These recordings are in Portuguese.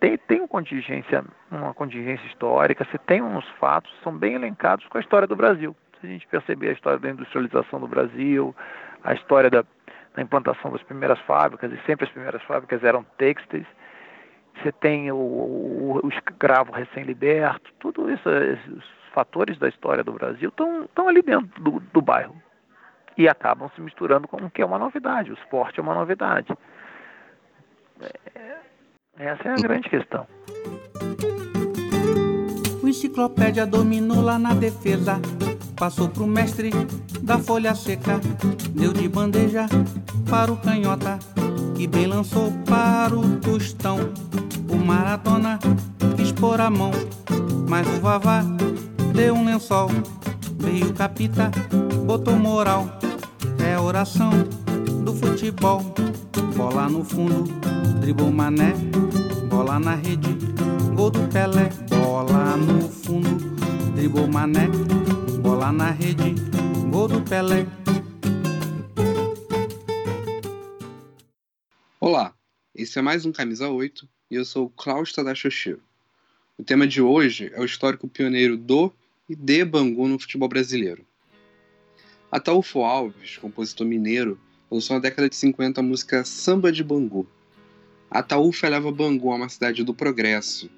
tem, tem uma contingência, uma contingência histórica, você tem uns fatos que são bem elencados com a história do Brasil. Se a gente perceber a história da industrialização do Brasil, a história da, da implantação das primeiras fábricas, e sempre as primeiras fábricas eram têxteis, você tem o, o, o escravo recém-liberto, tudo isso, esses fatores da história do Brasil estão ali dentro do, do bairro e acabam se misturando com o que é uma novidade. O esporte é uma novidade. É, essa é a grande questão. O enciclopédia dominou lá na defesa. Passou pro mestre da folha seca. Deu de bandeja para o canhota. Que bem lançou para o tostão. O maratona quis pôr a mão. Mas o vavá deu um lençol. Veio capita, botou moral. É oração do futebol. Bola no fundo, dribou mané. Bola na rede, gol do Pelé. Bola no fundo, dribou mané. Bola na rede, gol do Pelé. Olá, esse é mais um Camisa 8 e eu sou o Klaus Tadashi O tema de hoje é o histórico pioneiro do e de Bangu no futebol brasileiro. Ataúfo Alves, compositor mineiro, lançou na década de 50 a música Samba de Bangu. Ataúfo eleva Bangu a uma cidade do progresso.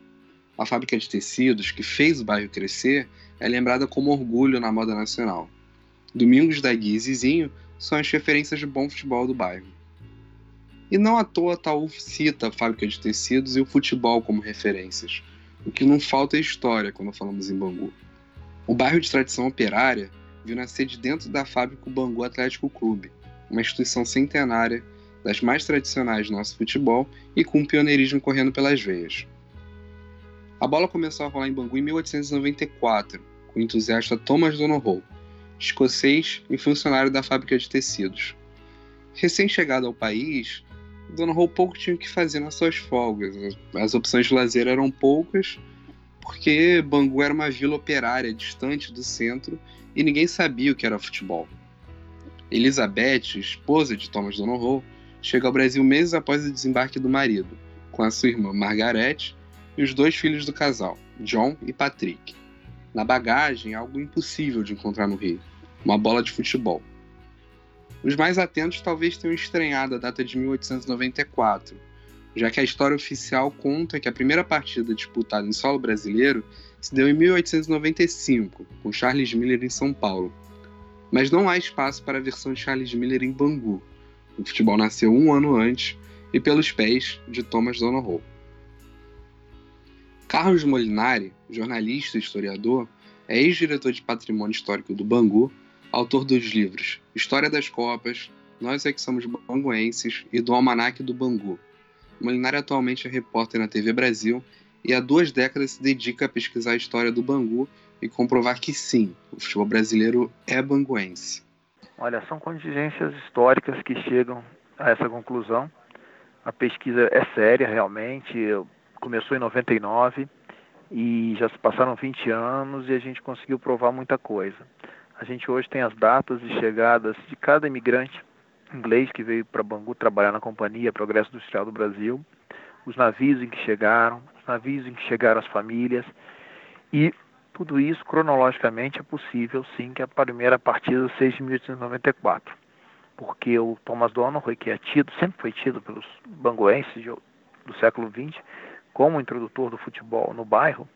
A fábrica de tecidos que fez o bairro crescer é lembrada como orgulho na moda nacional. Domingos da Guia e Zizinho são as referências de bom futebol do bairro. E não à toa Ataúfo cita a fábrica de tecidos e o futebol como referências. O que não falta é história quando falamos em Bangu. O bairro de tradição operária viu nascer de dentro da fábrica o Bangu Atlético Clube, uma instituição centenária, das mais tradicionais do nosso futebol e com um pioneirismo correndo pelas veias. A bola começou a rolar em Bangu em 1894, com o entusiasta Thomas Donohoe, escocês e funcionário da fábrica de tecidos. Recém-chegado ao país, Donohoe pouco tinha o que fazer nas suas folgas. As opções de lazer eram poucas, porque Bangu era uma vila operária distante do centro e ninguém sabia o que era futebol. Elizabeth, esposa de Thomas Donohoe, chega ao Brasil meses após o desembarque do marido, com a sua irmã Margaret e os dois filhos do casal, John e Patrick. Na bagagem, algo impossível de encontrar no Rio: uma bola de futebol. Os mais atentos talvez tenham estranhado a data de 1894, já que a história oficial conta que a primeira partida disputada em solo brasileiro se deu em 1895, com Charles Miller em São Paulo. Mas não há espaço para a versão de Charles Miller em Bangu. O futebol nasceu um ano antes e pelos pés de Thomas Donohoe. Carlos Molinari, jornalista e historiador, é ex-diretor de patrimônio histórico do Bangu, autor dos livros História das Copas, Nós é que somos banguenses e do Almanaque do Bangu. Molinari atualmente é repórter na TV Brasil e há duas décadas se dedica a pesquisar a história do Bangu e comprovar que sim, o futebol brasileiro é banguense. Olha, são contingências históricas que chegam a essa conclusão. A pesquisa é séria, realmente. Começou em 99 e já se passaram 20 anos e a gente conseguiu provar muita coisa. A gente hoje tem as datas de chegadas de cada imigrante inglês que veio para Bangu trabalhar na companhia Progresso Industrial do Brasil, os navios em que chegaram, os navios em que chegaram as famílias e tudo isso cronologicamente é possível sim que a primeira partida seja em 1894, porque o Thomas Donohoe, que é tido, sempre foi tido pelos banguenses do século XX como introdutor do futebol no bairro,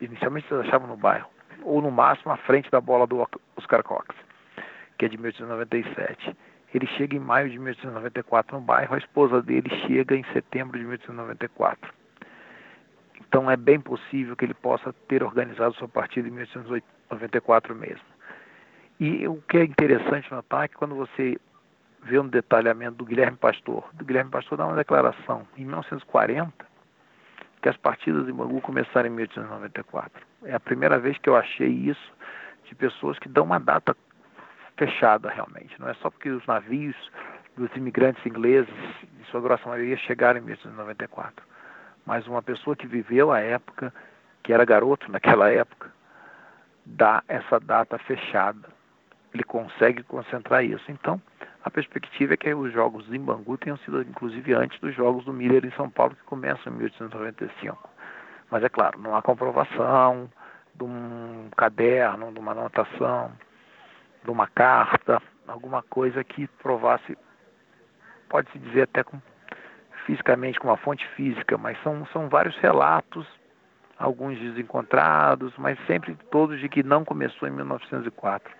inicialmente eles achavam no bairro, ou no máximo à frente da bola do Oscar Cox, que é de 1897. Ele chega em maio de 1894 no bairro, a esposa dele chega em setembro de 1894. Então é bem possível que ele possa ter organizado sua partida em 1894 mesmo. E o que é interessante notar é que quando você vê um detalhamento do Guilherme Pastor, do Guilherme Pastor dá uma declaração em 1940 que as partidas em Bangu começaram em 1894. É a primeira vez que eu achei isso de pessoas que dão uma data fechada realmente. Não é só porque os navios dos imigrantes ingleses, em sua grossa maioria, chegaram em 1894. Mas uma pessoa que viveu a época, que era garoto naquela época, dá essa data fechada. Ele consegue concentrar isso. Então, A perspectiva é que os jogos em Bangu tenham sido, inclusive, antes dos jogos do Miller em São Paulo, que começam em 1895. Mas é claro, não há comprovação de um caderno, de uma anotação, de uma carta, alguma coisa que provasse, pode-se dizer até com, fisicamente com uma fonte física, mas são, são vários relatos, alguns desencontrados, mas sempre todos de que não começou em 1904.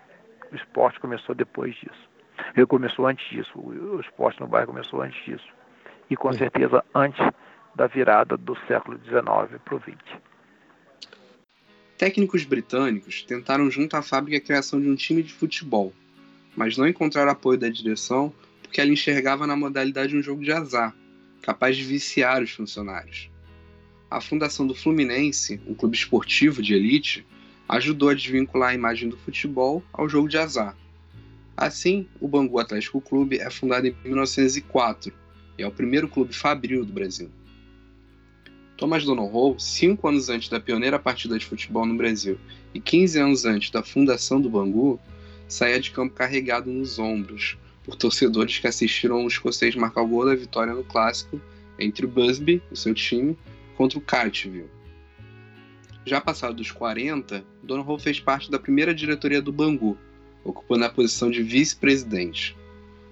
O esporte começou depois disso. Ele começou antes disso, o esporte no bairro começou antes disso. E com certeza antes da virada do século XIX para o XX. Técnicos britânicos tentaram junto à fábrica a criação de um time de futebol, mas não encontraram apoio da direção porque ela enxergava na modalidade um jogo de azar, capaz de viciar os funcionários. A fundação do Fluminense, um clube esportivo de elite, ajudou a desvincular a imagem do futebol ao jogo de azar. Assim, o Bangu Atlético Clube é fundado em 1904 e é o primeiro clube fabril do Brasil. Thomas Donoghue, cinco anos antes da pioneira partida de futebol no Brasil e 15 anos antes da fundação do Bangu, saía de campo carregado nos ombros por torcedores que assistiram o escocês marcar o gol da vitória no clássico entre o Busby, o seu time, contra o Carteville. Já passado dos 40, Donoghue fez parte da primeira diretoria do Bangu, ocupando a posição de vice-presidente.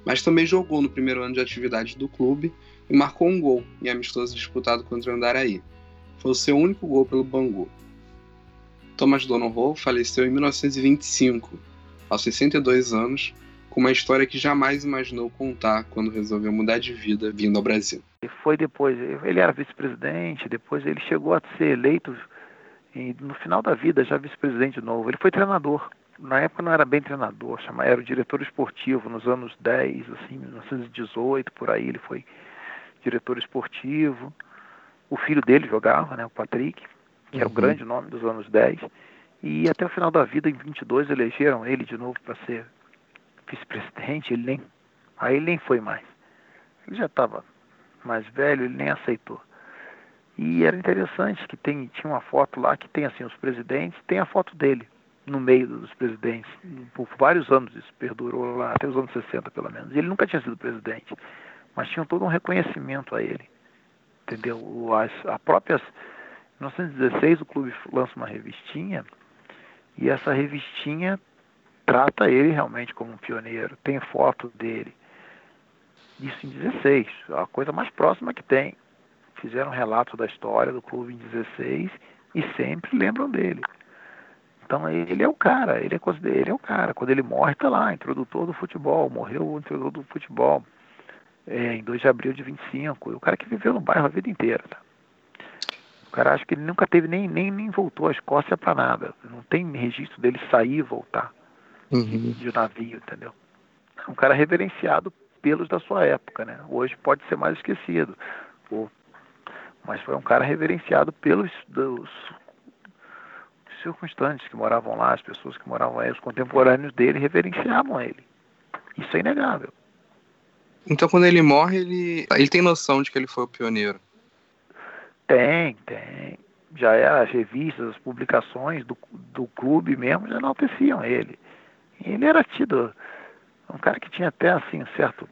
Mas também jogou no primeiro ano de atividade do clube e marcou um gol em amistoso disputado contra o Andaraí. Foi o seu único gol pelo Bangu. Thomas Donoghue faleceu em 1925, aos 62 anos, com uma história que jamais imaginou contar quando resolveu mudar de vida vindo ao Brasil. Foi depois, ele era vice-presidente, depois ele chegou a ser eleito no final da vida já vice-presidente de novo. Ele foi treinador. Na época não era bem treinador, era o diretor esportivo nos anos 10, assim, 1918, por aí ele foi diretor esportivo. O filho dele jogava, né, o Patrick, que era o uhum. grande nome dos anos 10. E até o final da vida, em 22, elegeram ele de novo para ser vice-presidente. Ele nem, aí ele nem foi mais. Ele já estava mais velho, ele nem aceitou. E era interessante que tem, tinha uma foto lá que tem assim os presidentes, tem a foto dele no meio dos presidentes. Por vários anos isso perdurou lá, até os anos 60 pelo menos. Ele nunca tinha sido presidente mas tinham todo um reconhecimento a ele. Entendeu? As, a própria. Em 1916 o clube lança uma revistinha e essa revistinha trata ele realmente como um pioneiro, tem foto dele. Isso em 16, a coisa mais próxima que tem. Fizeram um relato da história do clube em 16 e sempre lembram dele. Então ele é o cara, ele é, ele é o cara. Quando ele morre, está lá, introdutor do futebol, morreu o introdutor do futebol é, em 2 de abril de 25. O cara que viveu no bairro a vida inteira. Tá? O cara acha que ele nunca teve nem, nem, nem voltou à Escócia para nada. Não tem registro dele sair e voltar uhum. de navio, entendeu? É um cara reverenciado pelos da sua época, né? Hoje pode ser mais esquecido. Ou, mas foi um cara reverenciado pelos dos, circunstantes que moravam lá, as pessoas que moravam aí, os contemporâneos dele reverenciavam ele. Isso é inegável. Então, quando ele morre, ele, ele tem noção de que ele foi o pioneiro? Tem, tem. Já era é, as revistas, as publicações do, do clube mesmo já enalteciam ele. Ele era tido um cara que tinha até assim certo.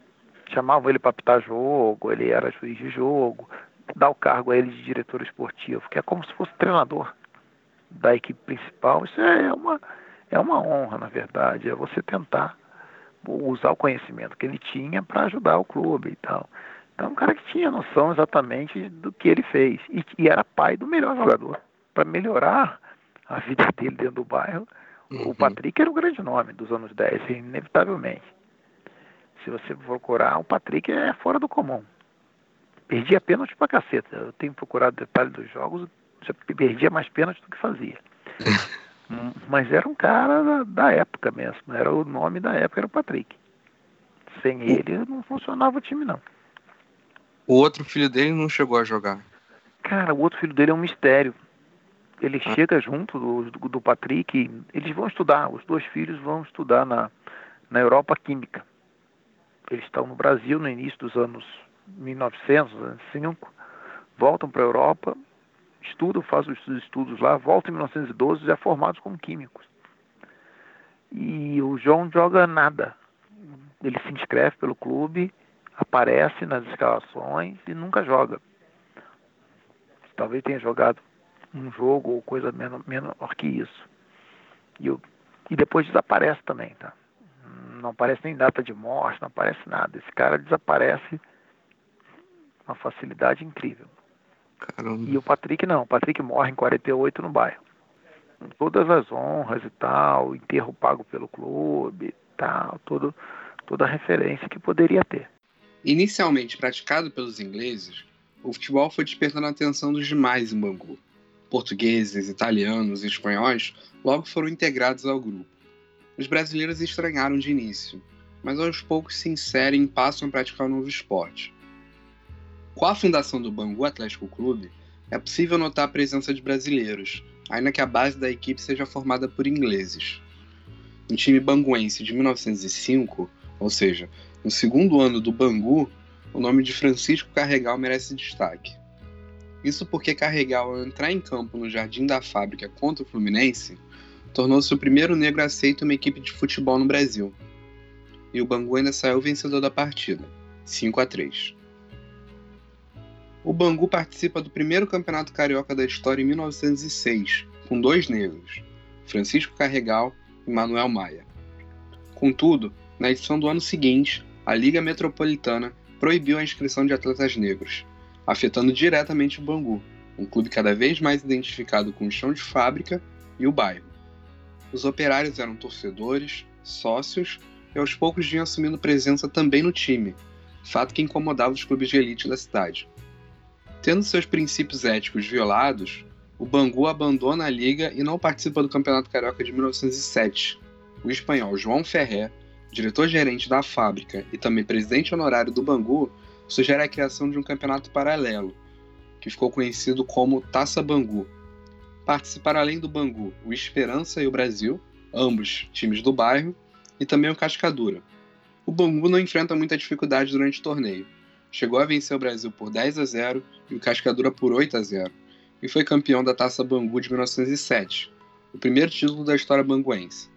Chamavam ele para apitar jogo, ele era juiz de jogo, dar o cargo a ele de diretor esportivo, que é como se fosse treinador da equipe principal. Isso é uma, é uma honra, na verdade, é você tentar usar o conhecimento que ele tinha para ajudar o clube e tal. Então, um cara que tinha noção exatamente do que ele fez e, e era pai do melhor jogador. Para melhorar a vida dele dentro do bairro, uhum. o Patrick era o grande nome dos anos 10, inevitavelmente. Se você procurar, o Patrick é fora do comum. Perdia pênalti pra caceta. Eu tenho procurado detalhes dos jogos, já perdia mais pênalti do que fazia. Mas era um cara da, da, época mesmo. Era o nome da época, era o Patrick. Sem ele não funcionava o time, não. O outro filho dele não chegou a jogar. Cara, o outro filho dele é um mistério. Ele ah. chega junto do, do, do Patrick, eles vão estudar, os dois filhos vão estudar na, na Europa Química. Eles estão no Brasil no início dos anos 1905, voltam para a Europa estudam, fazem os estudos lá, voltam em 1912 já formados como químicos. E o João joga nada. ele se inscreve pelo clube, aparece nas escalações e nunca joga. Talvez tenha jogado um jogo ou coisa menor, menor que isso. E, eu, e depois desaparece também, tá? Não aparece nem data de morte, não aparece nada. Esse cara desaparece uma facilidade incrível. Caramba. E o Patrick não, o Patrick morre em 48 no bairro. Todas as honras e tal, enterro pago pelo clube, tal, todo, toda a referência que poderia ter. Inicialmente praticado pelos ingleses, o futebol foi despertando a atenção dos demais em Bangu. Portugueses, italianos e espanhóis logo foram integrados ao grupo. Os brasileiros estranharam de início, mas aos poucos se inserem e passam a praticar o um novo esporte. Com a fundação do Bangu Atlético Clube, é possível notar a presença de brasileiros, ainda que a base da equipe seja formada por ingleses. No time banguense de 1905, ou seja, no segundo ano do Bangu, o nome de Francisco Carregal merece destaque. Isso porque Carregal, ao entrar em campo no Jardim da Fábrica contra o Fluminense, tornou-se o primeiro negro aceito em uma equipe de futebol no Brasil. E o Bangu ainda saiu vencedor da partida, 5 a 3. O Bangu participa do primeiro campeonato carioca da história em 1906, com dois negros, Francisco Carregal e Manuel Maia. Contudo, na edição do ano seguinte, a Liga Metropolitana proibiu a inscrição de atletas negros, afetando diretamente o Bangu, um clube cada vez mais identificado com o chão de fábrica e o bairro. Os operários eram torcedores, sócios e aos poucos vinham assumindo presença também no time, fato que incomodava os clubes de elite da cidade. Tendo seus princípios éticos violados, o Bangu abandona a liga e não participa do Campeonato Carioca de 1907. O espanhol João Ferré, diretor-gerente da fábrica e também presidente honorário do Bangu, sugere a criação de um campeonato paralelo, que ficou conhecido como Taça Bangu. Participaram além do Bangu o Esperança e o Brasil, ambos times do bairro, e também o Cascadura. O Bangu não enfrenta muita dificuldade durante o torneio, chegou a vencer o Brasil por 10 a 0 e o Cascadura por 8 a 0 e foi campeão da Taça Bangu de 1907, o primeiro título da história banguense.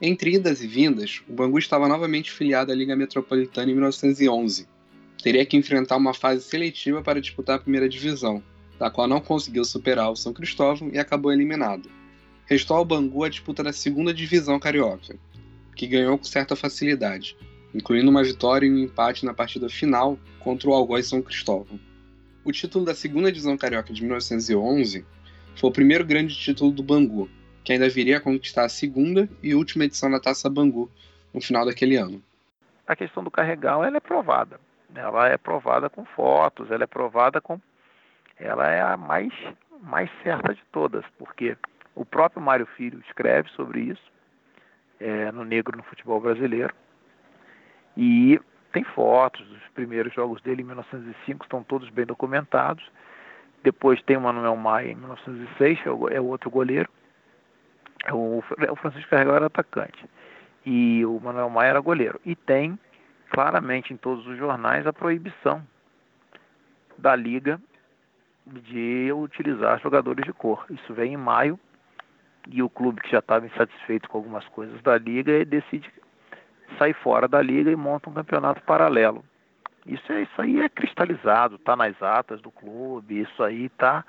Entre idas e vindas, o Bangu estava novamente filiado à Liga Metropolitana em 1911. Teria que enfrentar uma fase seletiva para disputar a primeira divisão, da qual não conseguiu superar o São Cristóvão e acabou eliminado. Restou ao Bangu a disputa da segunda divisão carioca, que ganhou com certa facilidade, incluindo uma vitória e um empate na partida final contra o Algoz São Cristóvão. O título da segunda divisão carioca de 1911 foi o primeiro grande título do Bangu, que ainda viria a conquistar a segunda e última edição da Taça Bangu no final daquele ano. A questão do carregal ela é provada. Ela é provada com fotos, ela é provada com. Ela é a mais, mais certa de todas, porque o próprio Mário Filho escreve sobre isso é, no Negro no Futebol Brasileiro. E tem fotos dos primeiros jogos dele em 1905, estão todos bem documentados. Depois tem o Manuel Maia em 1906, é o, é o outro goleiro. É o, é o Francisco Carregal era atacante. E o Manuel Maia era goleiro. E tem claramente em todos os jornais a proibição da liga de utilizar jogadores de cor. Isso vem em maio e o clube que já estava insatisfeito com algumas coisas da liga decide sai fora da liga e monta um campeonato paralelo. Isso, é, isso aí é cristalizado, está nas atas do clube, isso aí está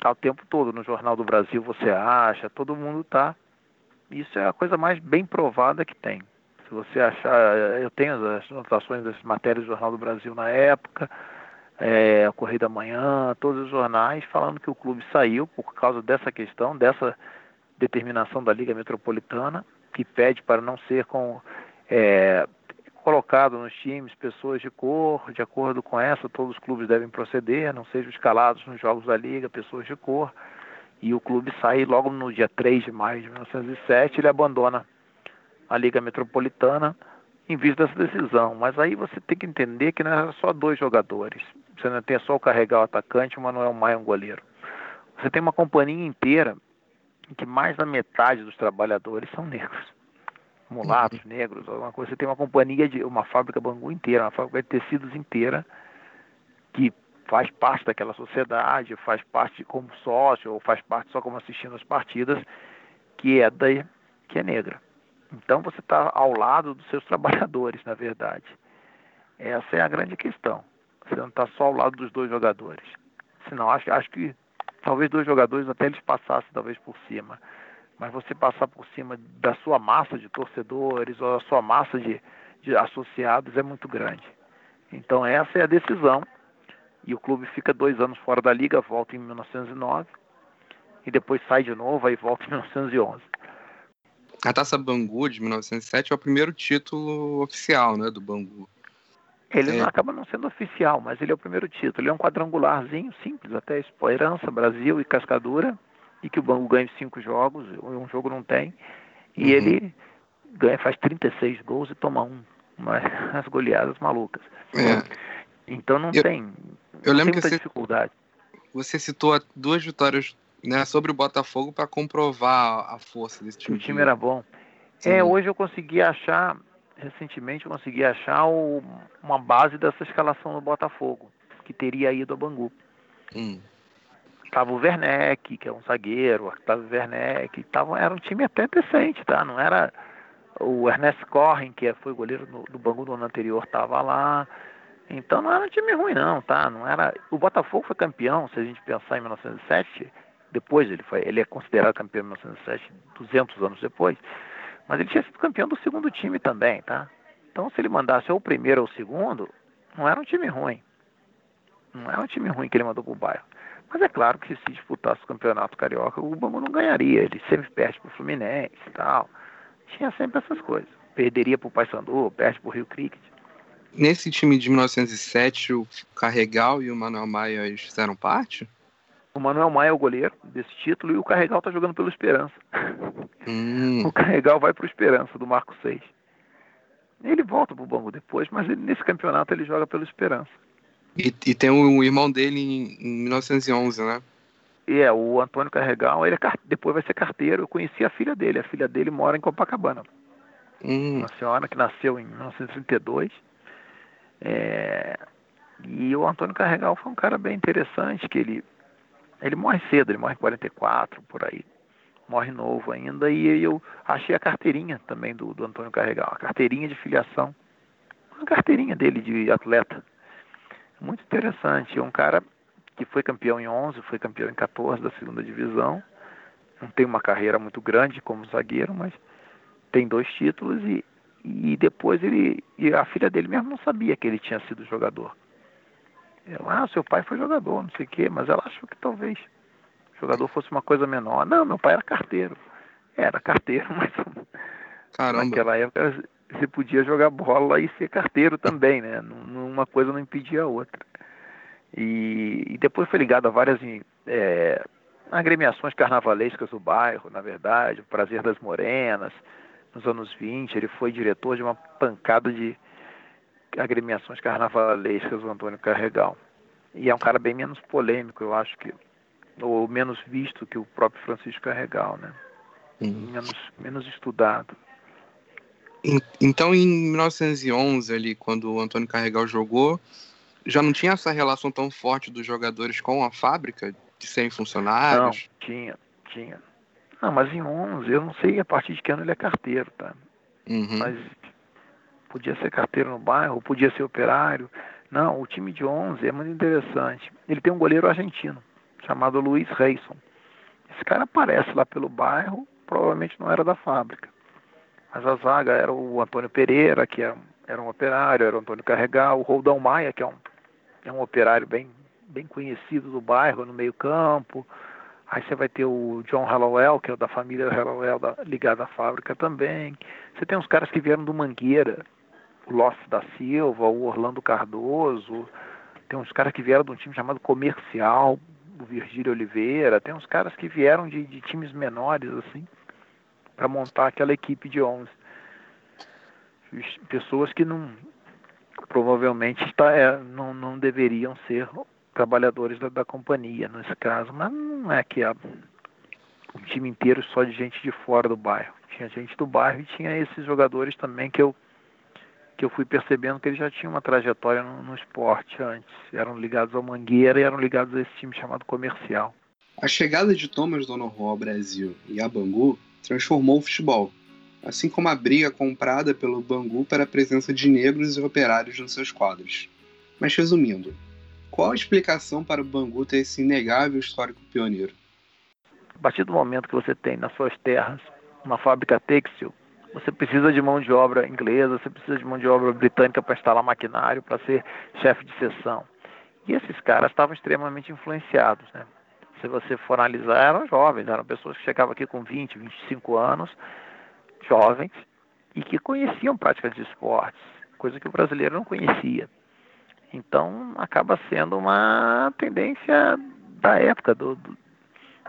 tá o tempo todo. No Jornal do Brasil você acha, todo mundo está. Isso é a coisa mais bem provada que tem. Se você achar, eu tenho as anotações das matérias do Jornal do Brasil na época, é, a da Manhã, todos os jornais falando que o clube saiu por causa dessa questão, dessa determinação da Liga Metropolitana que pede para não ser com, é, colocado nos times pessoas de cor, de acordo com essa, todos os clubes devem proceder, não sejam escalados nos jogos da Liga pessoas de cor. E o clube sai logo no dia 3 de maio de 1907, ele abandona a Liga Metropolitana em vista dessa decisão. Mas aí você tem que entender que não é só dois jogadores. Você não tem só o carregar o atacante o Manuel Maia um goleiro. Você tem uma companhia inteira em que mais da metade dos trabalhadores são negros. Mulatos, uhum. negros, alguma coisa. Você tem uma companhia de uma fábrica Bangu inteira, uma fábrica de tecidos inteira, que faz parte daquela sociedade, faz parte como sócio, ou faz parte só como assistindo as partidas, que é da, que é negra. Então você está ao lado dos seus trabalhadores, na verdade. Essa é a grande questão. Você não está só ao lado dos dois jogadores. Senão, acho, acho que talvez dois jogadores até eles passassem talvez por cima. Mas você passar por cima da sua massa de torcedores ou da sua massa de, de associados é muito grande. Então essa é a decisão. E o clube fica dois anos fora da liga, volta em 1909 e depois sai de novo, aí volta em 1911. A Taça Bangu de 1907 é o primeiro título oficial, né, do Bangu. Ele é. não acaba não sendo oficial, mas ele é o primeiro título. Ele é um quadrangularzinho simples, até Esperança, Brasil e Cascadura, e que o Bangu ganha cinco jogos, um jogo não tem, e uhum. ele ganha, faz 36 gols e toma um, mas as goleadas malucas. É. Então não eu, tem, eu lembro tem muita que você, dificuldade. Você citou duas vitórias né, sobre o Botafogo para comprovar a força desse time. O time era bom. Sim. É, hoje eu consegui achar, recentemente eu consegui achar o, uma base dessa escalação do Botafogo, que teria ido a Bangu. Hum. Tava o Werneck, que é um zagueiro, Octavio Werneck, tava, era um time até decente, tá? Não era o Ernest Corren, que foi goleiro do, do Bangu no ano anterior, tava lá. Então não era um time ruim não, tá? Não era. O Botafogo foi campeão, se a gente pensar em 1907, depois ele foi, ele é considerado campeão em 1907, 200 anos depois, mas ele tinha sido campeão do segundo time também, tá? Então se ele mandasse ou o primeiro ou o segundo, não era um time ruim. Não era um time ruim que ele mandou pro bairro. Mas é claro que se disputasse o campeonato carioca, o Bangu não ganharia. Ele sempre perde pro Fluminense e tal. Tinha sempre essas coisas. Perderia pro Paysandu, perde pro Rio Cricket. Nesse time de 1907, o Carregal e o Manuel Maia fizeram parte? O Manuel Maia é o goleiro desse título e o Carregal tá jogando pelo Esperança. Hum. O Carregal vai pro Esperança, do Marco 6. Ele volta pro Bangu depois, mas ele, nesse campeonato ele joga pelo Esperança. E, e tem o, irmão dele em, em 1911, né? E é, o Antônio Carregal, ele é, depois vai ser carteiro. Eu conheci a filha dele. A filha dele mora em Copacabana. Hum. Uma senhora que nasceu em 1932. É, e o Antônio Carregal foi um cara bem interessante, que ele ele morre cedo, ele morre em 44, por aí. Morre novo ainda. E eu achei a carteirinha também do, do Antônio Carregal, a carteirinha de filiação. Uma carteirinha dele de atleta. Muito interessante. É um cara que foi campeão em 11, foi campeão em 14 da segunda divisão. Não tem uma carreira muito grande como zagueiro, mas tem dois títulos e, e depois ele. E a filha dele mesmo não sabia que ele tinha sido jogador. Ah, seu pai foi jogador, não sei o quê, mas ela achou que talvez o jogador fosse uma coisa menor. Não, meu pai era carteiro. Era carteiro, mas Caramba. naquela época você podia jogar bola e ser carteiro também, né? Uma coisa não impedia a outra. E, e depois foi ligado a várias é, agremiações carnavalescas do bairro, na verdade, o Prazer das Morenas, nos anos 20, ele foi diretor de uma pancada de agremiações carnavalescas, o Antônio Carregal. E é um cara bem menos polêmico, eu acho que, ou menos visto que o próprio Francisco Carregal, né? Menos, menos estudado. Então, em 1911, ali, quando o Antônio Carregal jogou, já não tinha essa relação tão forte dos jogadores com a fábrica, de serem funcionários? Não, tinha, tinha. Não, mas em 11, eu não sei a partir de que ano ele é carteiro, tá? Uhum. Mas podia ser carteiro no bairro, podia ser operário. Não, o time de 11 é muito interessante. Ele tem um goleiro argentino, chamado Luiz Reison. Esse cara aparece lá pelo bairro, provavelmente não era da fábrica. Mas a zaga era o Antônio Pereira, que era, era um operário, era o Antônio Carregal, o Roldão Maia, que é um, é um operário bem, bem conhecido do bairro, no meio campo. Aí você vai ter o John Hallowell, que é da família Hallowell, ligado à fábrica também. Você tem uns caras que vieram do Mangueira, o Loss da Silva, o Orlando Cardoso, tem uns caras que vieram de um time chamado Comercial, o Virgílio Oliveira, tem uns caras que vieram de, de times menores, assim, para montar aquela equipe de 11. Pessoas que não provavelmente está, é, não, não deveriam ser trabalhadores da, da companhia nesse caso, mas não é que é um time inteiro só de gente de fora do bairro. Tinha gente do bairro e tinha esses jogadores também que eu que eu fui percebendo que eles já tinham uma trajetória no, no esporte antes. Eram ligados ao Mangueira e eram ligados a esse time chamado Comercial. A chegada de Thomas Donovan ao Brasil e a Bangu transformou o futebol. assim como a briga comprada pelo Bangu para a presença de negros e operários nos seus quadros. Mas resumindo, qual a explicação para o Bangu ter esse inegável histórico pioneiro? A partir do momento que você tem nas suas terras uma fábrica têxtil, você precisa de mão de obra inglesa, você precisa de mão de obra britânica para instalar maquinário, para ser chefe de seção. E esses caras estavam extremamente influenciados, né? Se você for analisar, eram jovens, eram pessoas que chegavam aqui com 20, 25 anos, jovens, e que conheciam práticas de esportes, coisa que o brasileiro não conhecia. Então, acaba sendo uma tendência da época, do, do,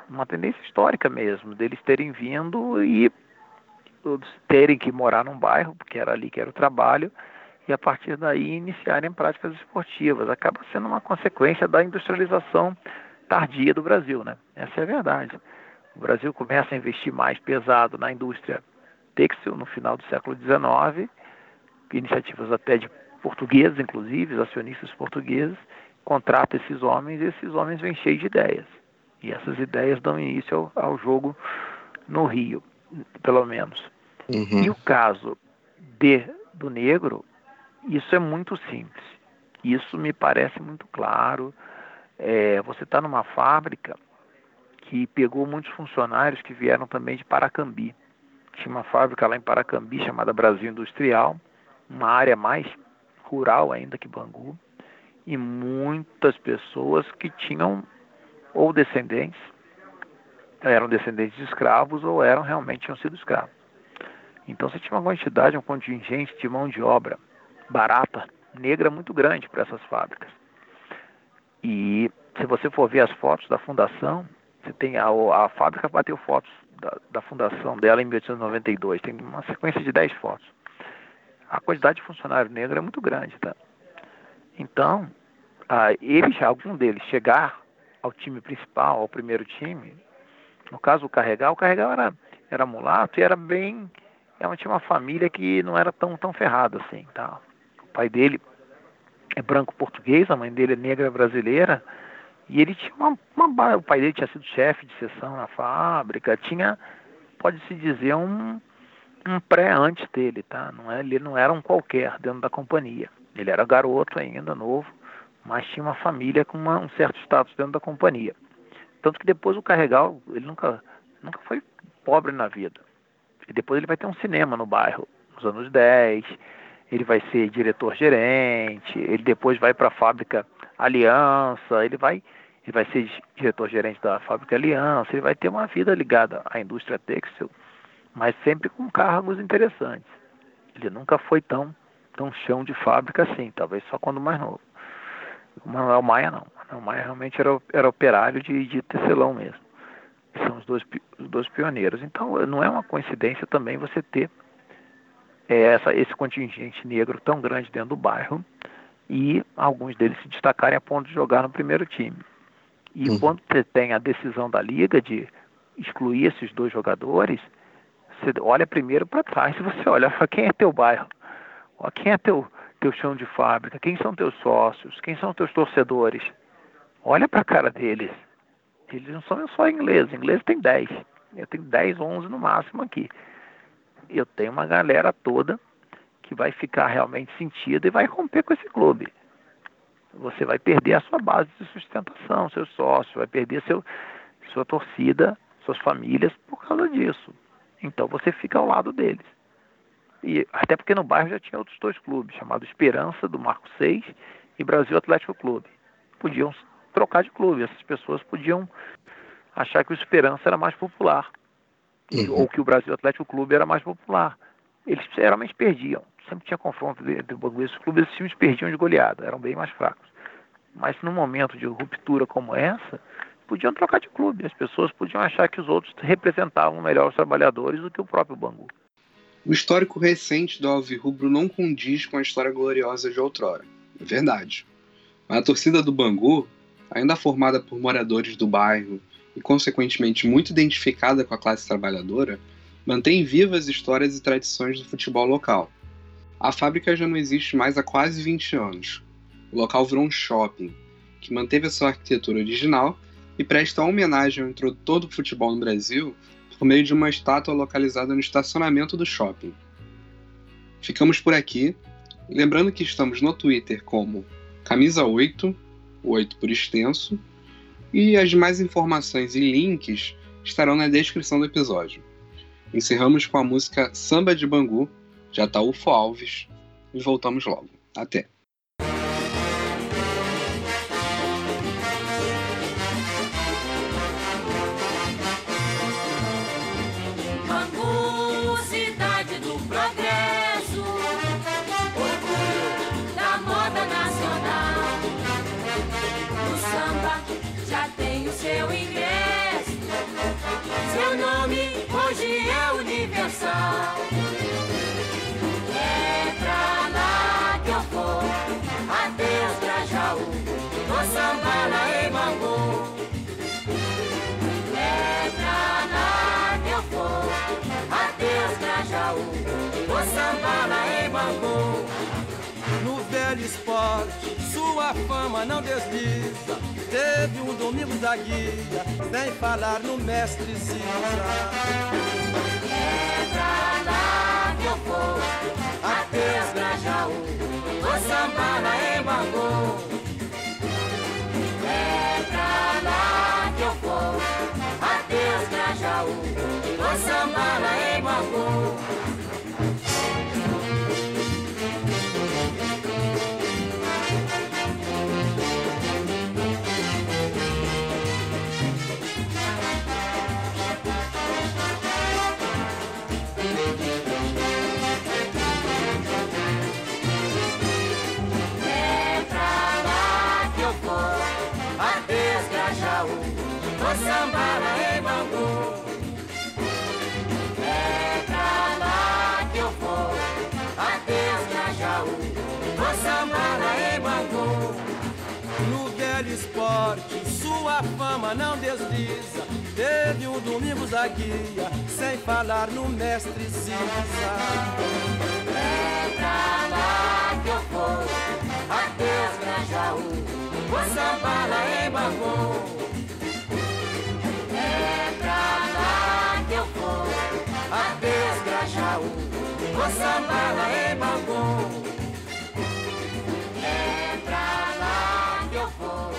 uma tendência histórica mesmo, deles terem vindo e terem que morar num bairro, porque era ali que era o trabalho, e a partir daí iniciarem práticas esportivas. Acaba sendo uma consequência da industrialização tardia do Brasil, né? Essa é a verdade. O Brasil começa a investir mais pesado na indústria têxtil no final do século XIX, iniciativas até de portugueses, inclusive, acionistas portugueses, contrata esses homens e esses homens vêm cheios de ideias. E essas ideias dão início ao, ao jogo no Rio, pelo menos. Uhum. E o caso de, do negro, isso é muito simples. Isso me parece muito claro. É, você está numa fábrica que pegou muitos funcionários que vieram também de Paracambi. Tinha uma fábrica lá em Paracambi chamada Brasil Industrial, uma área mais rural ainda que Bangu, e muitas pessoas que tinham ou descendentes, eram descendentes de escravos ou eram realmente tinham sido escravos. Então você tinha uma quantidade, um contingente de mão de obra barata, negra muito grande para essas fábricas. E se você for ver as fotos da fundação, você tem a, a fábrica bateu fotos da, da fundação dela em 1892, tem uma sequência de 10 fotos. A quantidade de funcionário negro é muito grande, tá? Então, ah, eles, algum deles chegar ao time principal, ao primeiro time, no caso o Carregal, o Carregal era, era mulato e era bem, era, tinha uma família que não era tão, tão ferrada assim, tá? O pai dele é branco português, a mãe dele é negra brasileira, e ele tinha uma, uma o pai dele tinha sido chefe de seção na fábrica, tinha, pode-se dizer, um, um pré antes dele, tá? Não é, ele não era um qualquer dentro da companhia. Ele era garoto ainda, novo, mas tinha uma família com uma, um certo status dentro da companhia. Tanto que depois o Carregal, ele nunca, nunca foi pobre na vida. E depois ele vai ter um cinema no bairro, nos anos 10, ele vai ser diretor-gerente, ele depois vai para a fábrica Aliança, ele vai, ele vai ser diretor-gerente da fábrica Aliança, ele vai ter uma vida ligada à indústria têxtil, mas sempre com cargos interessantes. Ele nunca foi tão, tão chão de fábrica assim, talvez só quando mais novo. O Manuel Maia não. O Maia realmente era, era operário de, de tecelão mesmo. São os dois, os dois pioneiros. Então não é uma coincidência também você ter é, essa, esse contingente negro tão grande dentro do bairro e alguns deles se destacarem a ponto de jogar no primeiro time. E uhum. quando você tem a decisão da liga de excluir esses dois jogadores, você olha primeiro para trás e você olha para quem é teu bairro, quem é teu, teu chão de fábrica, quem são teus sócios, quem são teus torcedores. Olha para a cara deles. Eles não são só ingleses, inglês tem 10. Eu tenho 10, 11 no máximo aqui eu tenho uma galera toda que vai ficar realmente sentida e vai romper com esse clube. Você vai perder a sua base de sustentação, seus sócios, vai perder seu, sua torcida, suas famílias por causa disso. Então você fica ao lado deles. E até porque no bairro já tinha outros dois clubes, chamados Esperança do Marco 6 e Brasil Atlético Clube. Podiam trocar de clube, essas pessoas podiam achar que o Esperança era mais popular uhum. ou que o Brasil Atlético Clube era mais popular. Eles geralmente perdiam. Sempre tinha confronto entre esses clubes, esses times perdiam de goleada, eram bem mais fracos. Mas num momento de ruptura como essa, podiam trocar de clube. As pessoas podiam achar que os outros representavam melhor os trabalhadores do que o próprio Bangu. O histórico recente do Alvirrubro não condiz com a história gloriosa de outrora. É verdade. Mas a torcida do Bangu, ainda formada por moradores do bairro e, consequentemente, muito identificada com a classe trabalhadora, mantém vivas histórias e tradições do futebol local. A fábrica já não existe mais há quase 20 anos. O local virou um shopping, que manteve a sua arquitetura original e presta homenagem ao introdutor do futebol no Brasil por meio de uma estátua localizada no estacionamento do shopping. Ficamos por aqui, lembrando que estamos no Twitter como Camisa 8, 8 por extenso, e as demais informações e links estarão na descrição do episódio. Encerramos com a música Samba de Bangu, de Ataúfo Alves, e voltamos logo. Até! coração. Que eu vou, adeus é pra Jaú, vou sambar na Emangô. Lá que eu vou, adeus pra Jaú, vou sambar na velho esporte, sua fama não desliza. Teve um domingo da guia, sem falar no mestre Cisa. É pra lá que eu vou, até Grajaú, vou sambar lá em Bangu. É pra lá que eu vou, até Grajaú, vou sambar lá em Bangu. Esporte, sua fama não desliza. Teve um Domingos da Guia, sem falar no mestre Cisa. É pra lá que eu vou, adeus Grajaú, vou sambar lá em Bangu. Eu vou, adeus Grajaú, vou sambar lá em Bangu. somebody.